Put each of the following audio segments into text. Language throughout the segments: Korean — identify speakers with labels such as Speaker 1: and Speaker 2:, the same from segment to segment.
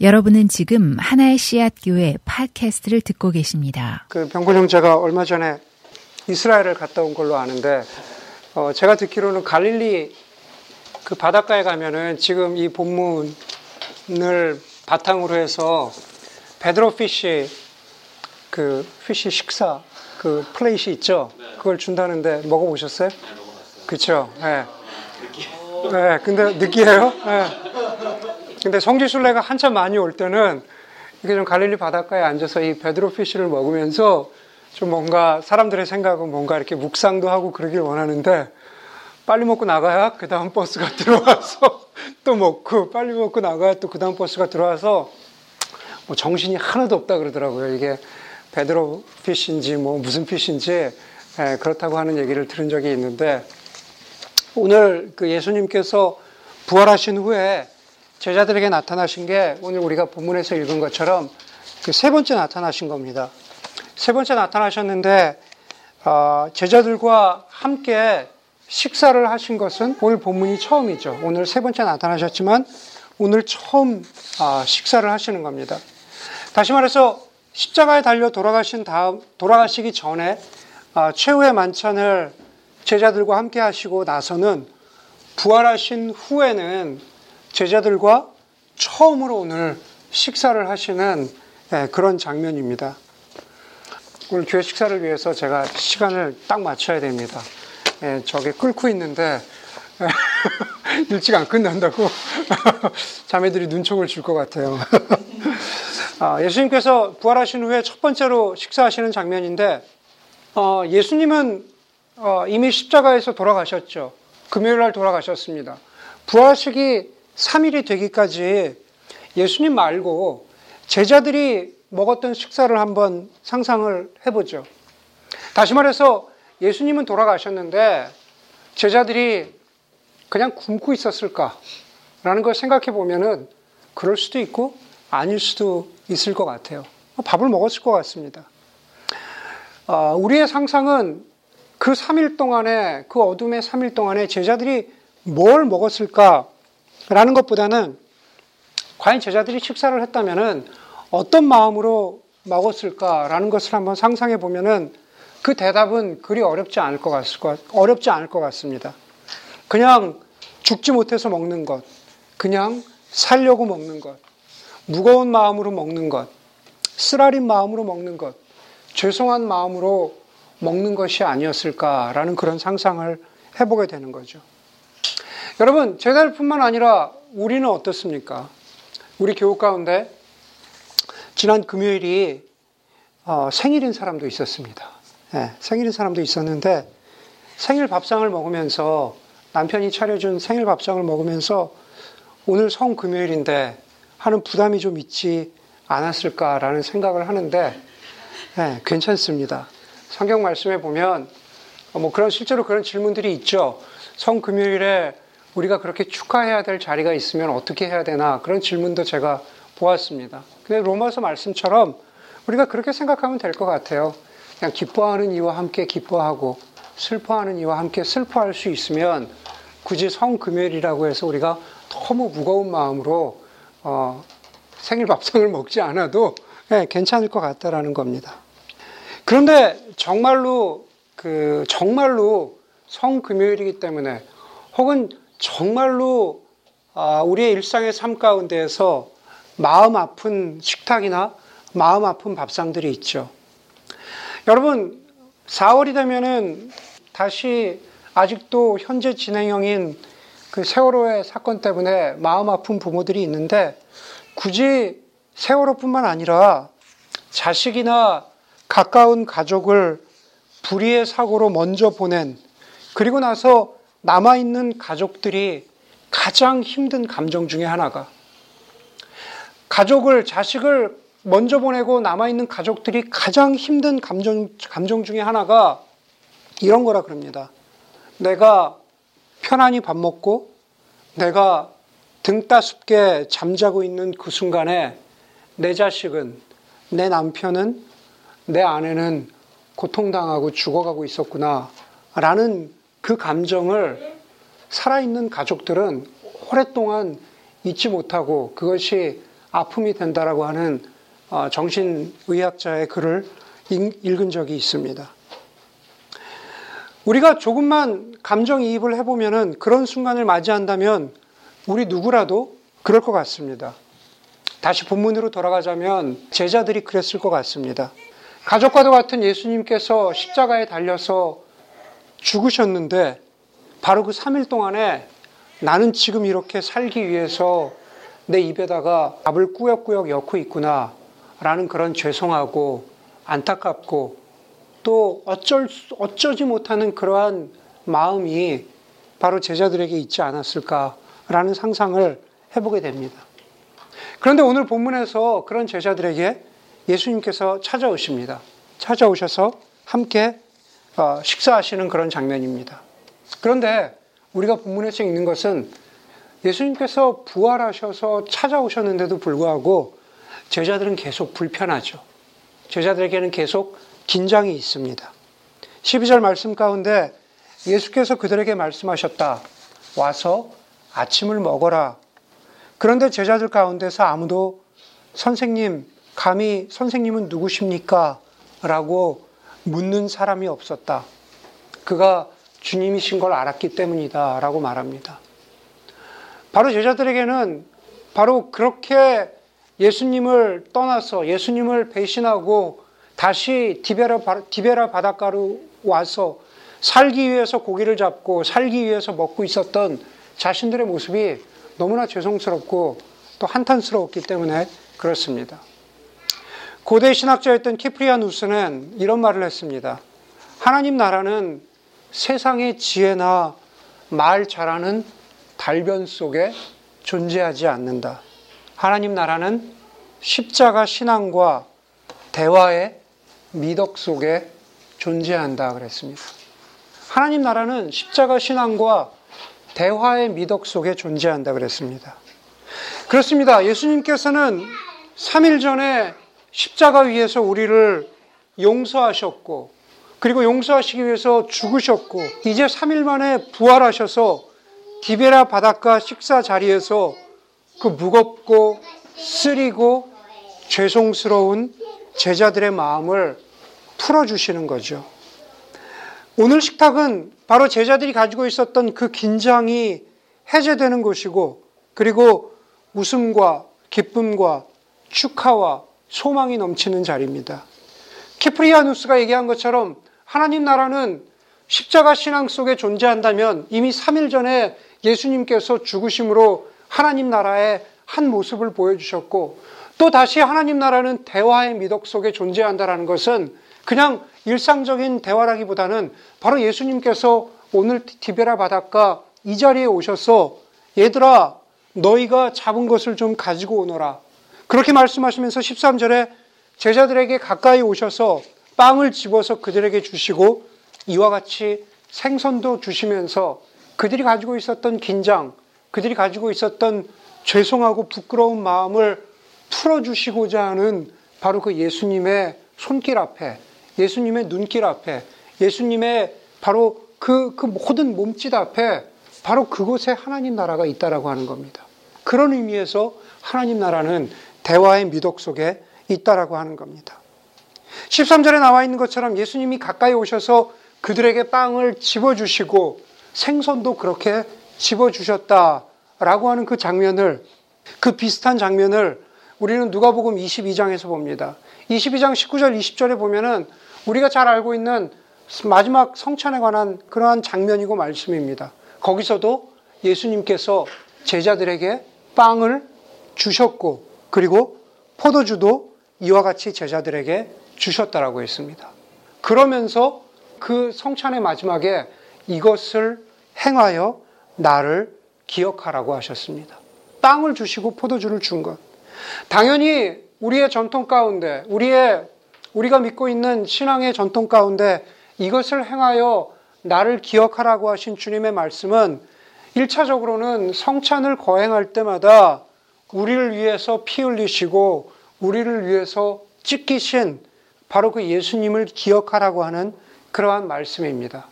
Speaker 1: 여러분은 지금 하나의 씨앗 교회 팟캐스트를 듣고 계십니다.
Speaker 2: 그 병곤 형제가 얼마 전에 이스라엘을 갔다 온 걸로 아는데 어, 제가 듣기로는 갈릴리 그 바닷가에 가면은 지금 이 본문을 바탕으로 해서 베드로 fish 그 fish 식사 그 plate 있죠? 그걸 준다는데 먹어보셨어요? 네, 먹어봤어요. 그쵸? 예. 네. 네, 근데 느끼해요? 네. 근데 성지순례가 한참 많이 올 때는 이게 좀 갈릴리 바닷가에 앉아서 이 베드로 피쉬를 먹으면서 좀 뭔가 사람들의 생각은 뭔가 이렇게 묵상도 하고 그러길 원하는데 빨리 먹고 나가야 그 다음 버스가 들어와서 또 먹고 빨리 먹고 나가야 또 그 다음 버스가 들어와서 뭐 정신이 하나도 없다 그러더라고요. 이게 베드로 피쉬인지 뭐 무슨 피쉬인지 예, 그렇다고 하는 얘기를 들은 적이 있는데 오늘 그 예수님께서 부활하신 후에 제자들에게 나타나신 게 오늘 우리가 본문에서 읽은 것처럼 그 세 번째 나타나신 겁니다. 세 번째 나타나셨는데 어, 제자들과 함께 식사를 하신 것은 오늘 본문이 처음이죠. 오늘 세 번째 나타나셨지만 오늘 처음 어, 식사를 하시는 겁니다. 다시 말해서 십자가에 달려 돌아가신 다음 돌아가시기 전에 어, 최후의 만찬을 제자들과 함께 하시고 나서는 부활하신 후에는 제자들과 처음으로 오늘 식사를 하시는 예, 그런 장면입니다. 오늘 교회 식사를 위해서 제가 시간을 딱 맞춰야 됩니다. 예, 저게 끓고 있는데 일찍 안 끝난다고 자매들이 눈총을 줄 것 같아요. 아, 예수님께서 부활하신 후에 첫 번째로 식사하시는 장면인데 어, 예수님은 어, 이미 십자가에서 돌아가셨죠. 금요일 날 돌아가셨습니다. 부활식이 3일이 되기까지 예수님 말고 제자들이 먹었던 식사를 한번 상상을 해보죠. 다시 말해서 예수님은 돌아가셨는데 제자들이 그냥 굶고 있었을까라는 걸 생각해 보면은 그럴 수도 있고 아닐 수도 있을 것 같아요. 밥을 먹었을 것 같습니다. 아, 우리의 상상은 그 3일 동안에, 그 어둠의 3일 동안에 제자들이 뭘 먹었을까 라는 것보다는 과연 제자들이 식사를 했다면은 어떤 마음으로 먹었을까라는 것을 한번 상상해 보면은 그 대답은 그리 어렵지 않을 것 같, 어렵지 않을 것 같습니다. 그냥 죽지 못해서 먹는 것, 그냥 살려고 먹는 것, 무거운 마음으로 먹는 것, 쓰라린 마음으로 먹는 것, 죄송한 마음으로 먹는 것이 아니었을까라는 그런 상상을 해보게 되는 거죠. 여러분, 제자들뿐만 아니라 우리는 어떻습니까? 우리 교육 가운데 지난 금요일이 어, 생일인 사람도 있었습니다. 네, 생일인 사람도 있었는데 생일 밥상을 먹으면서 남편이 차려준 생일 밥상을 먹으면서 오늘 성 금요일인데 하는 부담이 좀 있지 않았을까라는 생각을 하는데 네, 괜찮습니다. 성경 말씀에 보면 뭐 그런 실제로 그런 질문들이 있죠. 성 금요일에 우리가 그렇게 축하해야 될 자리가 있으면 어떻게 해야 되나 그런 질문도 제가 보았습니다. 근데 로마서 말씀처럼 우리가 그렇게 생각하면 될 것 같아요. 그냥 기뻐하는 이와 함께 기뻐하고 슬퍼하는 이와 함께 슬퍼할 수 있으면 굳이 성금요일이라고 해서 우리가 너무 무거운 마음으로 어, 생일 밥상을 먹지 않아도 네, 괜찮을 것 같다라는 겁니다. 그런데 정말로 그 정말로 성금요일이기 때문에 혹은 정말로 아, 우리의 일상의 삶 가운데에서 마음 아픈 식탁이나 마음 아픈 밥상들이 있죠. 여러분, 4월이 되면은 다시 아직도 현재 진행형인 그 세월호의 사건 때문에 마음 아픈 부모들이 있는데 굳이 세월호뿐만 아니라 자식이나 가까운 가족을 불의의 사고로 먼저 보낸 그리고 나서 남아있는 가족들이 가장 힘든 감정 중에 하나가 가족을, 자식을 먼저 보내고 남아있는 가족들이 가장 힘든 감정, 감정 중에 하나가 이런 거라 그럽니다. 내가 편안히 밥 먹고 내가 등 따숩게 잠자고 있는 그 순간에 내 자식은, 내 남편은, 내 아내는 고통당하고 죽어가고 있었구나. 라는 그 감정을 살아있는 가족들은 오랫동안 잊지 못하고 그것이 아픔이 된다라고 하는 어, 정신의학자의 글을 읽은 적이 있습니다. 우리가 조금만 감정이입을 해보면은 그런 순간을 맞이한다면 우리 누구라도 그럴 것 같습니다. 다시 본문으로 돌아가자면 제자들이 그랬을 것 같습니다. 가족과도 같은 예수님께서 십자가에 달려서 죽으셨는데 바로 그 3일 동안에 나는 지금 이렇게 살기 위해서 내 입에다가 밥을 꾸역꾸역 엮고 있구나 라는 그런 죄송하고 안타깝고 또 어쩔 어쩌지 못하는 그러한 마음이 바로 제자들에게 있지 않았을까라는 상상을 해보게 됩니다. 그런데 오늘 본문에서 그런 제자들에게 예수님께서 찾아오십니다. 찾아오셔서 함께 어, 식사하시는 그런 장면입니다. 그런데 우리가 본문에서 읽는 것은 예수님께서 부활하셔서 찾아오셨는데도 불구하고 제자들은 계속 불편하죠. 제자들에게는 계속 긴장이 있습니다. 12절 말씀 가운데 예수께서 그들에게 말씀하셨다. 와서 아침을 먹어라. 그런데 제자들 가운데서 아무도 선생님, 감히 선생님은 누구십니까? 라고 묻는 사람이 없었다. 그가 주님이신 걸 알았기 때문이다. 라고 말합니다. 바로 제자들에게는 바로 그렇게 예수님을 떠나서 예수님을 배신하고 다시 디베라, 디베라 바닷가로 와서 살기 위해서 고기를 잡고 살기 위해서 먹고 있었던 자신들의 모습이 너무나 죄송스럽고 또 한탄스러웠기 때문에 그렇습니다. 고대 신학자였던 키프리아누스는 이런 말을 했습니다. 하나님 나라는 세상의 지혜나 말 잘하는 달변 속에 존재하지 않는다. 하나님 나라는 십자가 신앙과 대화의 미덕 속에 존재한다 그랬습니다. 하나님 나라는 십자가 신앙과 대화의 미덕 속에 존재한다 그랬습니다. 그렇습니다. 예수님께서는 3일 전에 십자가 위에서 우리를 용서하셨고, 그리고 용서하시기 위해서 죽으셨고, 이제 3일 만에 부활하셔서 디베라 바닷가 식사 자리에서 그 무겁고 쓰리고 죄송스러운 제자들의 마음을 풀어주시는 거죠. 오늘 식탁은 바로 제자들이 가지고 있었던 그 긴장이 해제되는 것이고, 그리고 웃음과 기쁨과 축하와 소망이 넘치는 자리입니다. 키프리아누스가 얘기한 것처럼 하나님 나라는 십자가 신앙 속에 존재한다면 이미 3일 전에 예수님께서 죽으심으로 하나님 나라의 한 모습을 보여주셨고 또 다시 하나님 나라는 대화의 미덕 속에 존재한다라는 것은 그냥 일상적인 대화라기보다는 바로 예수님께서 오늘 디베라 바닷가 이 자리에 오셔서 얘들아 너희가 잡은 것을 좀 가지고 오너라. 그렇게 말씀하시면서 13절에 제자들에게 가까이 오셔서 빵을 집어서 그들에게 주시고 이와 같이 생선도 주시면서 그들이 가지고 있었던 긴장, 그들이 가지고 있었던 죄송하고 부끄러운 마음을 풀어주시고자 하는 바로 그 예수님의 손길 앞에, 예수님의 눈길 앞에, 예수님의 바로 그, 그 모든 몸짓 앞에 바로 그곳에 하나님 나라가 있다라고 하는 겁니다. 그런 의미에서 하나님 나라는 대화의 미덕 속에 있다라고 하는 겁니다. 13절에 나와 있는 것처럼 예수님이 가까이 오셔서 그들에게 빵을 집어주시고 생선도 그렇게 집어주셨다라고 하는 그 장면을 그 비슷한 장면을 우리는 누가복음 22장에서 봅니다. 22장 19절 20절에 보면은 우리가 잘 알고 있는 마지막 성찬에 관한 그러한 장면이고 말씀입니다. 거기서도 예수님께서 제자들에게 빵을 주셨고 그리고 포도주도 이와 같이 제자들에게 주셨다라고 했습니다. 그러면서 그 성찬의 마지막에 이것을 행하여 나를 기억하라고 하셨습니다. 빵을 주시고 포도주를 준 것. 당연히 우리의 전통 가운데, 우리의, 우리가 믿고 있는 신앙의 전통 가운데 이것을 행하여 나를 기억하라고 하신 주님의 말씀은 1차적으로는 성찬을 거행할 때마다 우리를 위해서 피 흘리시고 우리를 위해서 찢기신 바로 그 예수님을 기억하라고 하는 그러한 말씀입니다.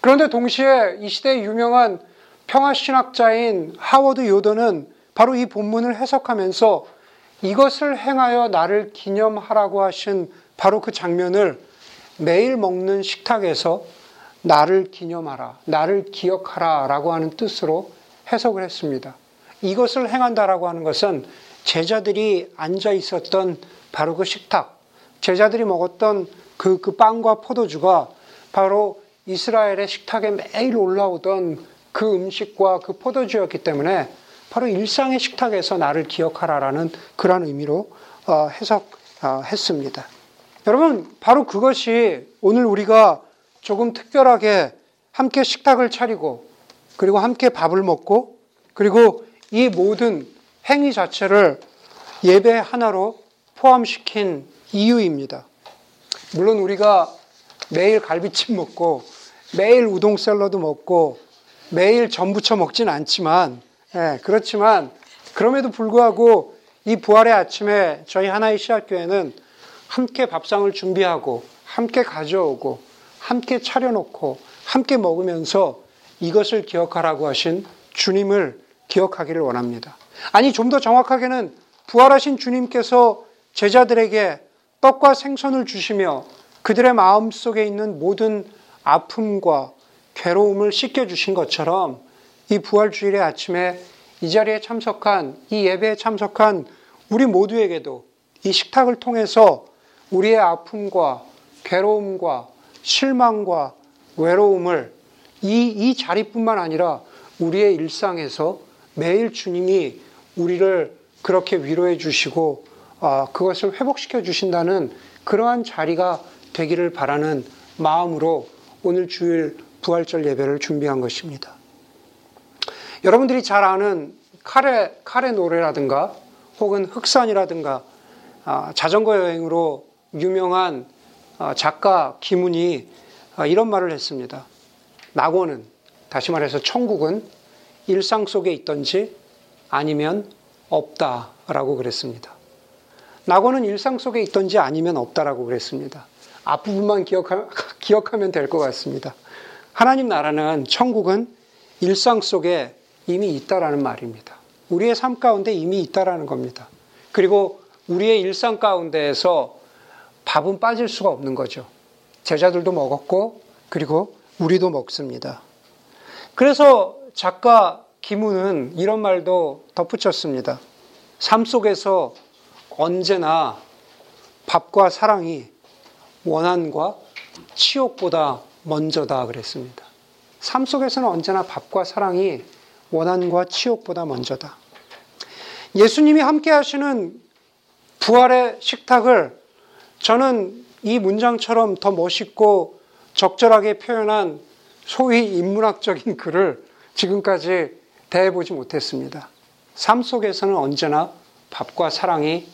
Speaker 2: 그런데 동시에 이 시대의 유명한 평화신학자인 하워드 요더는 바로 이 본문을 해석하면서 이것을 행하여 나를 기념하라고 하신 바로 그 장면을 매일 먹는 식탁에서 나를 기념하라, 나를 기억하라 라고 하는 뜻으로 해석을 했습니다. 이것을 행한다라고 하는 것은 제자들이 앉아 있었던 바로 그 식탁, 제자들이 먹었던 그, 그 빵과 포도주가 바로 이스라엘의 식탁에 매일 올라오던 그 음식과 그 포도주였기 때문에 바로 일상의 식탁에서 나를 기억하라라는 그런 의미로 어, 해석했습니다. 어, 여러분, 바로 그것이 오늘 우리가 조금 특별하게 함께 식탁을 차리고 그리고 함께 밥을 먹고 그리고 이 모든 행위 자체를 예배 하나로 포함시킨 이유입니다. 물론 우리가 매일 갈비찜 먹고 매일 우동 샐러드 먹고 매일 전부쳐 먹진 않지만 예, 그렇지만 그럼에도 불구하고 이 부활의 아침에 저희 하나의 시학교회는 함께 밥상을 준비하고 함께 가져오고 함께 차려놓고 함께 먹으면서 이것을 기억하라고 하신 주님을 기억하기를 원합니다. 아니 좀 더 정확하게는 부활하신 주님께서 제자들에게 떡과 생선을 주시며 그들의 마음 속에 있는 모든 아픔과 괴로움을 씻겨주신 것처럼 이 부활주일의 아침에 이 자리에 참석한, 이 예배에 참석한 우리 모두에게도 이 식탁을 통해서 우리의 아픔과 괴로움과 실망과 외로움을 이, 이 자리뿐만 아니라 우리의 일상에서 매일 주님이 우리를 그렇게 위로해 주시고 어, 그것을 회복시켜 주신다는 그러한 자리가 되기를 바라는 마음으로 오늘 주일 부활절 예배를 준비한 것입니다. 여러분들이 잘 아는 카레, 카레 노래라든가 혹은 흑산이라든가 아, 자전거 여행으로 유명한 아, 작가 김훈이 아, 이런 말을 했습니다. 낙원은, 다시 말해서 천국은 일상 속에 있던지 아니면 없다라고 그랬습니다. 낙원은 일상 속에 있던지 아니면 없다라고 그랬습니다. 앞부분만 기억하, 기억하면 될 것 같습니다. 하나님 나라는 천국은 일상 속에 이미 있다라는 말입니다. 우리의 삶 가운데 이미 있다라는 겁니다. 그리고 우리의 일상 가운데에서 밥은 빠질 수가 없는 거죠. 제자들도 먹었고, 그리고 우리도 먹습니다. 그래서 작가 김우는 이런 말도 덧붙였습니다. 삶 속에서 언제나 밥과 사랑이 원한과 치욕보다 먼저다 그랬습니다. 삶 속에서는 언제나 밥과 사랑이 원한과 치욕보다 먼저다. 예수님이 함께 하시는 부활의 식탁을 저는 이 문장처럼 더 멋있고 적절하게 표현한 소위 인문학적인 글을 지금까지 대해보지 못했습니다. 삶 속에서는 언제나 밥과 사랑이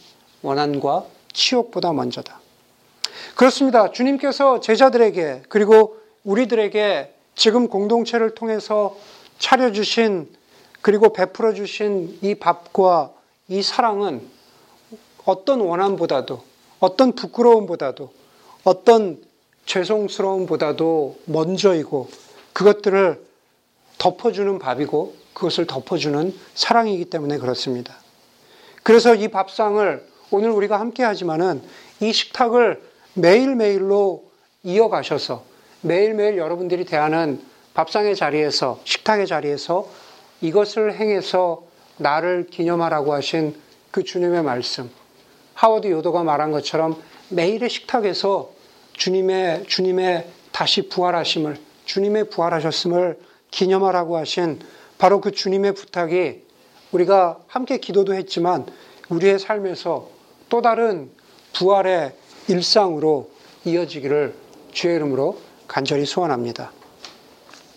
Speaker 2: 원한과 치욕보다 먼저다. 그렇습니다. 주님께서 제자들에게 그리고 우리들에게 지금 공동체를 통해서 차려주신 그리고 베풀어 주신 이 밥과 이 사랑은 어떤 원함보다도 어떤 부끄러움보다도 어떤 죄송스러움보다도 먼저이고 그것들을 덮어주는 밥이고 그것을 덮어주는 사랑이기 때문에 그렇습니다. 그래서 이 밥상을 오늘 우리가 함께 하지만은 이 식탁을 매일매일로 이어가셔서 매일매일 여러분들이 대하는 밥상의 자리에서, 식탁의 자리에서 이것을 행해서 나를 기념하라고 하신 그 주님의 말씀. 하워드 요도가 말한 것처럼 매일의 식탁에서 주님의, 주님의 다시 부활하심을, 주님의 부활하셨음을 기념하라고 하신 바로 그 주님의 부탁이 우리가 함께 기도도 했지만 우리의 삶에서 또 다른 부활의 일상으로 이어지기를 주의 이름으로 간절히 소원합니다.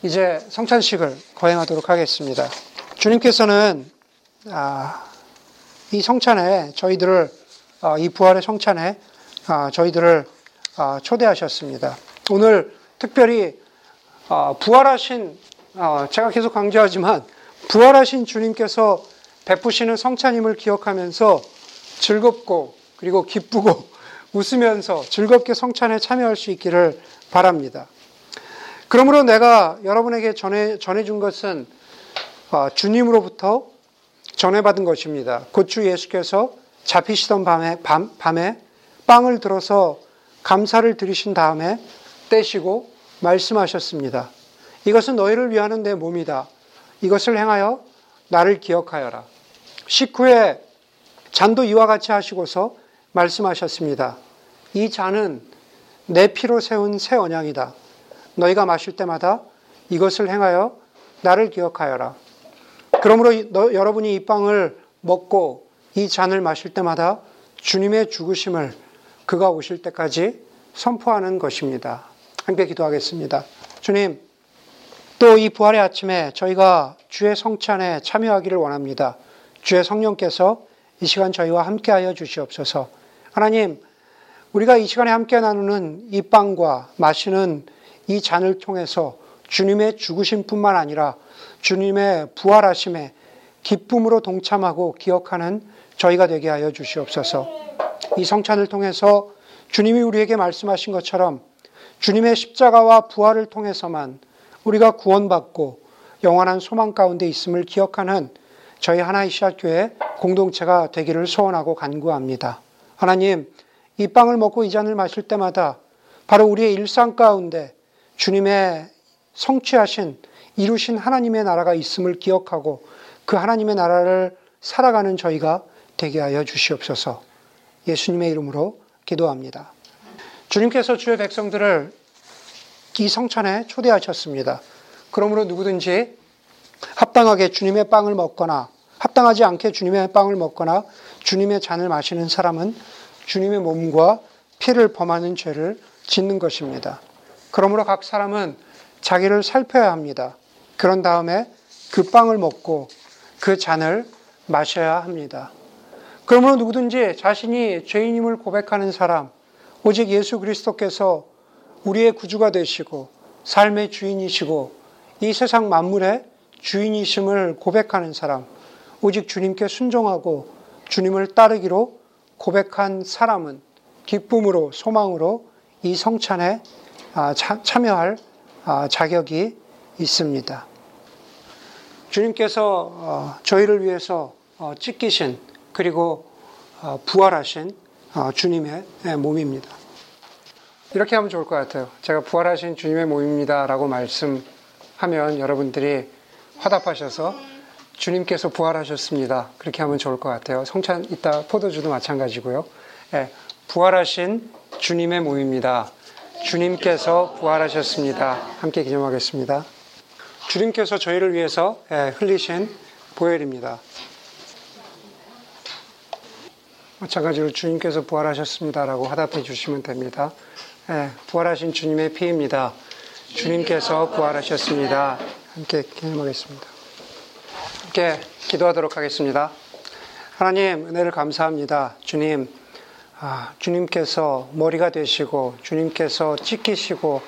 Speaker 2: 이제 성찬식을 거행하도록 하겠습니다. 주님께서는 아, 이 성찬에 저희들을 아, 이 부활의 성찬에 아, 저희들을 아, 초대하셨습니다. 오늘 특별히 아, 부활하신 아, 제가 계속 강조하지만 부활하신 주님께서 베푸시는 성찬임을 기억하면서 즐겁고 그리고 기쁘고 웃으면서 즐겁게 성찬에 참여할 수 있기를 바랍니다. 그러므로 내가 여러분에게 전해, 전해준 것은 어, 주님으로부터 전해받은 것입니다. 곧주 예수께서 잡히시던 밤에, 밤, 밤에 빵을 들어서 감사를 드리신 다음에 떼시고 말씀하셨습니다. 이것은 너희를 위하는 내 몸이다. 이것을 행하여 나를 기억하여라. 식후에 잔도 이와 같이 하시고서 말씀하셨습니다. 이 잔은 내 피로 세운 새 언약이다. 너희가 마실 때마다 이것을 행하여 나를 기억하여라. 그러므로 너, 여러분이 이 빵을 먹고 이 잔을 마실 때마다 주님의 죽으심을 그가 오실 때까지 선포하는 것입니다. 함께 기도하겠습니다. 주님, 또 이 부활의 아침에 저희가 주의 성찬에 참여하기를 원합니다. 주의 성령께서 이 시간 저희와 함께하여 주시옵소서. 하나님, 우리가 이 시간에 함께 나누는 이 빵과 마시는 이 잔을 통해서 주님의 죽으심뿐만 아니라 주님의 부활하심에 기쁨으로 동참하고 기억하는 저희가 되게 하여 주시옵소서. 이 성찬을 통해서 주님이 우리에게 말씀하신 것처럼 주님의 십자가와 부활을 통해서만 우리가 구원받고 영원한 소망 가운데 있음을 기억하는 저희 하나의 시학교회 공동체가 되기를 소원하고 간구합니다. 하나님, 이 빵을 먹고 이 잔을 마실 때마다 바로 우리의 일상 가운데 주님의 성취하신 이루신 하나님의 나라가 있음을 기억하고 그 하나님의 나라를 살아가는 저희가 되게 하여 주시옵소서. 예수님의 이름으로 기도합니다. 주님께서 주의 백성들을 이 성찬에 초대하셨습니다. 그러므로 누구든지 합당하게 주님의 빵을 먹거나 합당하지 않게 주님의 빵을 먹거나 주님의 잔을 마시는 사람은 주님의 몸과 피를 범하는 죄를 짓는 것입니다. 그러므로 각 사람은 자기를 살펴야 합니다. 그런 다음에 그 빵을 먹고 그 잔을 마셔야 합니다. 그러므로 누구든지 자신이 죄인임을 고백하는 사람, 오직 예수 그리스도께서 우리의 구주가 되시고 삶의 주인이시고 이 세상 만물의 주인이심을 고백하는 사람, 오직 주님께 순종하고 주님을 따르기로 고백한 사람은 기쁨으로 소망으로 이 성찬에 아, 참여할 아, 자격이 있습니다. 주님께서 어, 저희를 위해서 어, 찢기신 그리고 어, 부활하신 주님의 예, 몸입니다. 이렇게 하면 좋을 것 같아요. 제가 부활하신 주님의 몸입니다라고 말씀하면 여러분들이 화답하셔서 주님께서 부활하셨습니다. 그렇게 하면 좋을 것 같아요. 성찬 이따 포도주도 마찬가지고요. 예, 부활하신 주님의 몸입니다. 주님께서 부활하셨습니다. 함께 기념하겠습니다. 주님께서 저희를 위해서 예, 흘리신 보혈입니다. 마찬가지로 주님께서 부활하셨습니다라고 화답해 주시면 됩니다. 예, 부활하신 주님의 피입니다. 주님께서 부활하셨습니다. 함께 기념하겠습니다. 함께 기도하도록 하겠습니다. 하나님, 은혜를 감사합니다. 주님, 아, 주님께서 머리가 되시고, 주님께서 찢기시고,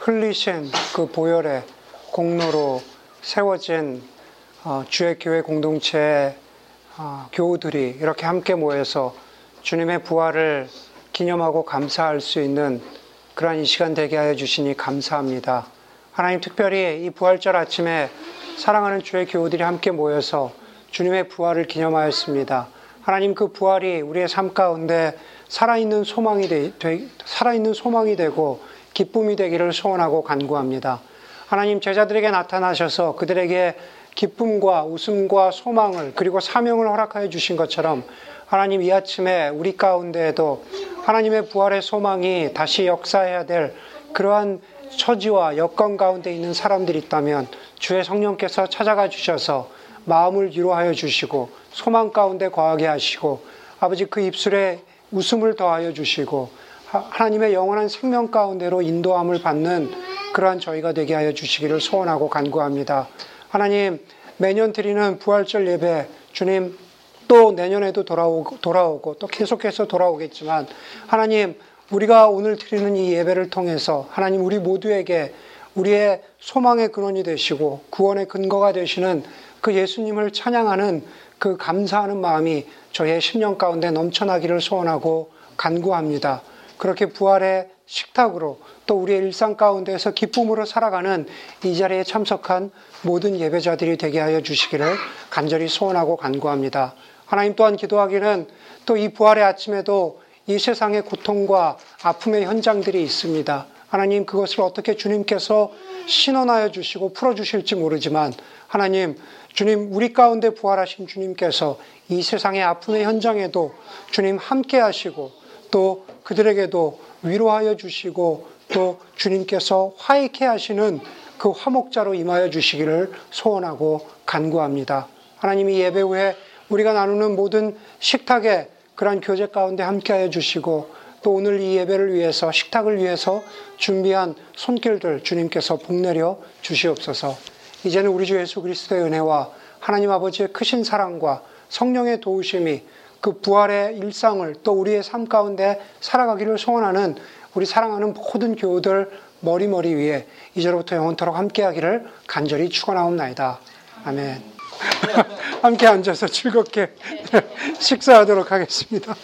Speaker 2: 흘리신 그 보혈의 공로로 세워진 어, 주의 교회 공동체의 어, 교우들이 이렇게 함께 모여서 주님의 부활을 기념하고 감사할 수 있는 그러한 이 시간 되게 하여 주시니 감사합니다. 하나님 특별히 이 부활절 아침에 사랑하는 주의 교우들이 함께 모여서 주님의 부활을 기념하였습니다. 하나님 그 부활이 우리의 삶 가운데 살아있는 소망이 되, 살아있는 소망이 되고 기쁨이 되기를 소원하고 간구합니다. 하나님 제자들에게 나타나셔서 그들에게 기쁨과 웃음과 소망을 그리고 사명을 허락하여 주신 것처럼 하나님 이 아침에 우리 가운데에도 하나님의 부활의 소망이 다시 역사해야 될 그러한 처지와 여건 가운데 있는 사람들이 있다면 주의 성령께서 찾아가 주셔서 마음을 위로하여 주시고 소망 가운데 거하게 하시고 아버지 그 입술에 웃음을 더하여 주시고 하나님의 영원한 생명 가운데로 인도함을 받는 그러한 저희가 되게 하여 주시기를 소원하고 간구합니다. 하나님 매년 드리는 부활절 예배 주님 또 내년에도 돌아오고, 돌아오고 또 계속해서 돌아오겠지만 하나님 우리가 오늘 드리는 이 예배를 통해서 하나님 우리 모두에게 우리의 소망의 근원이 되시고 구원의 근거가 되시는 그 예수님을 찬양하는 그 감사하는 마음이 저의 심령 가운데 넘쳐나기를 소원하고 간구합니다. 그렇게 부활의 식탁으로 또 우리의 일상 가운데서 기쁨으로 살아가는 이 자리에 참석한 모든 예배자들이 되게 하여 주시기를 간절히 소원하고 간구합니다. 하나님 또한 기도하기는 또 이 부활의 아침에도 이 세상의 고통과 아픔의 현장들이 있습니다. 하나님 그것을 어떻게 주님께서 신원하여 주시고 풀어 주실지 모르지만 하나님 주님 우리 가운데 부활하신 주님께서 이 세상의 아픔의 현장에도 주님 함께 하시고 또 그들에게도 위로하여 주시고 또 주님께서 화익해 하시는 그 화목자로 임하여 주시기를 소원하고 간구합니다. 하나님이 예배 후에 우리가 나누는 모든 식탁에 그러한 교제 가운데 함께하여 주시고 또 오늘 이 예배를 위해서 식탁을 위해서 준비한 손길들 주님께서 복내려 주시옵소서. 이제는 우리 주 예수 그리스도의 은혜와 하나님 아버지의 크신 사랑과 성령의 도우심이 그 부활의 일상을 또 우리의 삶 가운데 살아가기를 소원하는 우리 사랑하는 모든 교우들 머리머리 위에 이제로부터 영원토록 함께하기를 간절히 축원하옵나이다. 아멘. 함께 앉아서 즐겁게 식사하도록 하겠습니다.